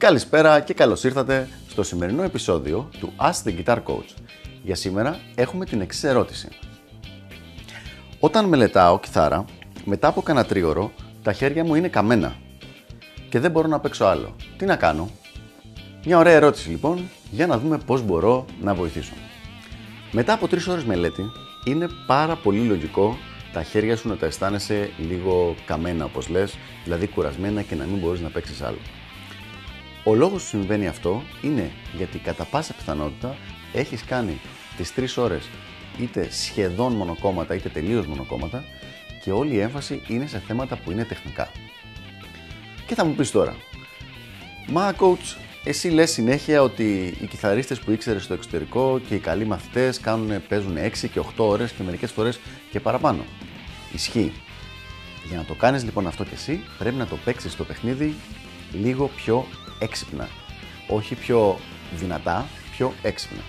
Καλησπέρα και καλώς ήρθατε στο σημερινό επεισόδιο του Ask the Guitar Coach. Για σήμερα έχουμε την εξής ερώτηση. Όταν μελετάω κιθάρα, μετά από κανένα τρίωρο, τα χέρια μου είναι καμένα και δεν μπορώ να παίξω άλλο. Τι να κάνω; Μια ωραία ερώτηση λοιπόν, για να δούμε πώς μπορώ να βοηθήσω. Μετά από τρεις ώρες μελέτη, είναι πάρα πολύ λογικό τα χέρια σου να τα αισθάνεσαι λίγο καμένα όπως λες, δηλαδή κουρασμένα και να μην μπορείς να παίξεις άλλο. Ο λόγος που συμβαίνει αυτό είναι γιατί κατά πάσα πιθανότητα έχεις κάνει τις 3 ώρες είτε σχεδόν μονοκόμματα είτε τελείως μονοκόμματα και όλη η έμφαση είναι σε θέματα που είναι τεχνικά. Και θα μου πεις τώρα, μα coach, εσύ λες συνέχεια ότι οι κιθαρίστες που ήξερες στο εξωτερικό και οι καλοί μαθητές κάνουν, παίζουν 6 και 8 ώρες και μερικές φορές και παραπάνω. Ισχύει. Για να το κάνεις λοιπόν αυτό και εσύ, πρέπει να το παίξεις το παιχνίδι λίγο πιο έξυπνα. Όχι πιο δυνατά, πιο έξυπνα.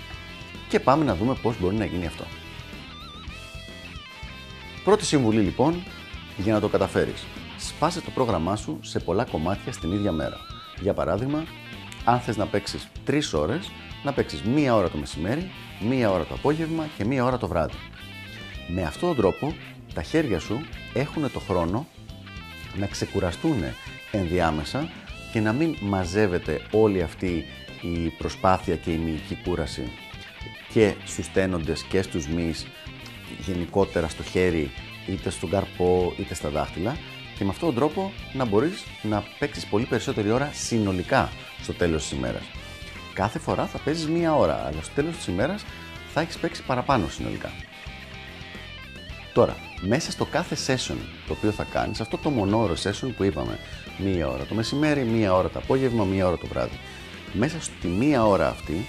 Και πάμε να δούμε πώς μπορεί να γίνει αυτό. Πρώτη συμβουλή λοιπόν, για να το καταφέρεις. Σπάσε το πρόγραμμά σου σε πολλά κομμάτια στην ίδια μέρα. Για παράδειγμα, αν θες να παίξεις 3 ώρες, να παίξεις μία ώρα το μεσημέρι, μία ώρα το απόγευμα και μία ώρα το βράδυ. Με αυτόν τον τρόπο, τα χέρια σου έχουν το χρόνο να ξεκουραστούν ενδιάμεσα και να μην μαζεύεται όλη αυτή η προσπάθεια και η μυϊκή κούραση και στους τένοντες και στους μυς γενικότερα στο χέρι είτε στον καρπό είτε στα δάχτυλα και με αυτόν τον τρόπο να μπορείς να παίξεις πολύ περισσότερη ώρα συνολικά στο τέλος της ημέρας. Κάθε φορά θα παίζεις μία ώρα, αλλά στο τέλος της ημέρας θα έχεις παίξει παραπάνω συνολικά. Τώρα, μέσα στο κάθε session το οποίο θα κάνεις, αυτό το μονόωρο session που είπαμε, μία ώρα το μεσημέρι, μία ώρα το απόγευμα, μία ώρα το βράδυ. Μέσα στη μία ώρα αυτή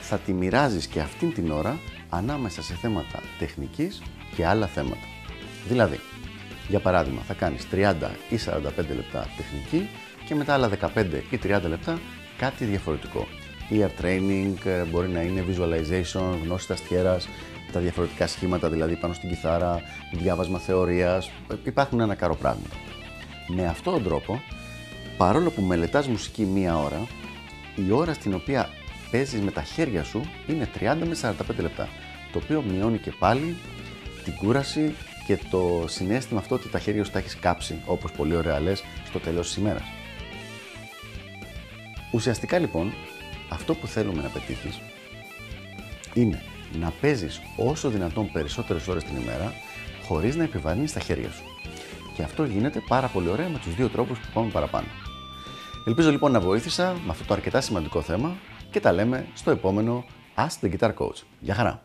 θα τη μοιράζεις και αυτήν την ώρα ανάμεσα σε θέματα τεχνικής και άλλα θέματα. Δηλαδή, για παράδειγμα, θα κάνεις 30 ή 45 λεπτά τεχνική και μετά άλλα 15 ή 30 λεπτά κάτι διαφορετικό. Ear training, ε, μπορεί να είναι visualization, γνώση ταστιέρας, τα διαφορετικά σχήματα δηλαδή πάνω στην κιθάρα, διάβασμα θεωρίας, ε, υπάρχουν ένα καρό πράγματα. Με αυτόν τον τρόπο, παρόλο που μελετάς μουσική μία ώρα, η ώρα στην οποία παίζεις με τα χέρια σου είναι 30 με 45 λεπτά, το οποίο μειώνει και πάλι την κούραση και το συνέστημα αυτό ότι τα χέρια σου τα έχεις κάψει, όπως πολύ ωραία λες, στο τέλος της ημέρας. Ουσιαστικά λοιπόν, αυτό που θέλουμε να πετύχεις είναι να παίζεις όσο δυνατόν περισσότερες ώρες την ημέρα χωρίς να επιβαρύνεις τα χέρια σου. Και αυτό γίνεται πάρα πολύ ωραία με τους δύο τρόπους που πάμε παραπάνω. Ελπίζω λοιπόν να βοήθησα με αυτό το αρκετά σημαντικό θέμα και τα λέμε στο επόμενο Ask the Guitar Coach. Γεια χαρά!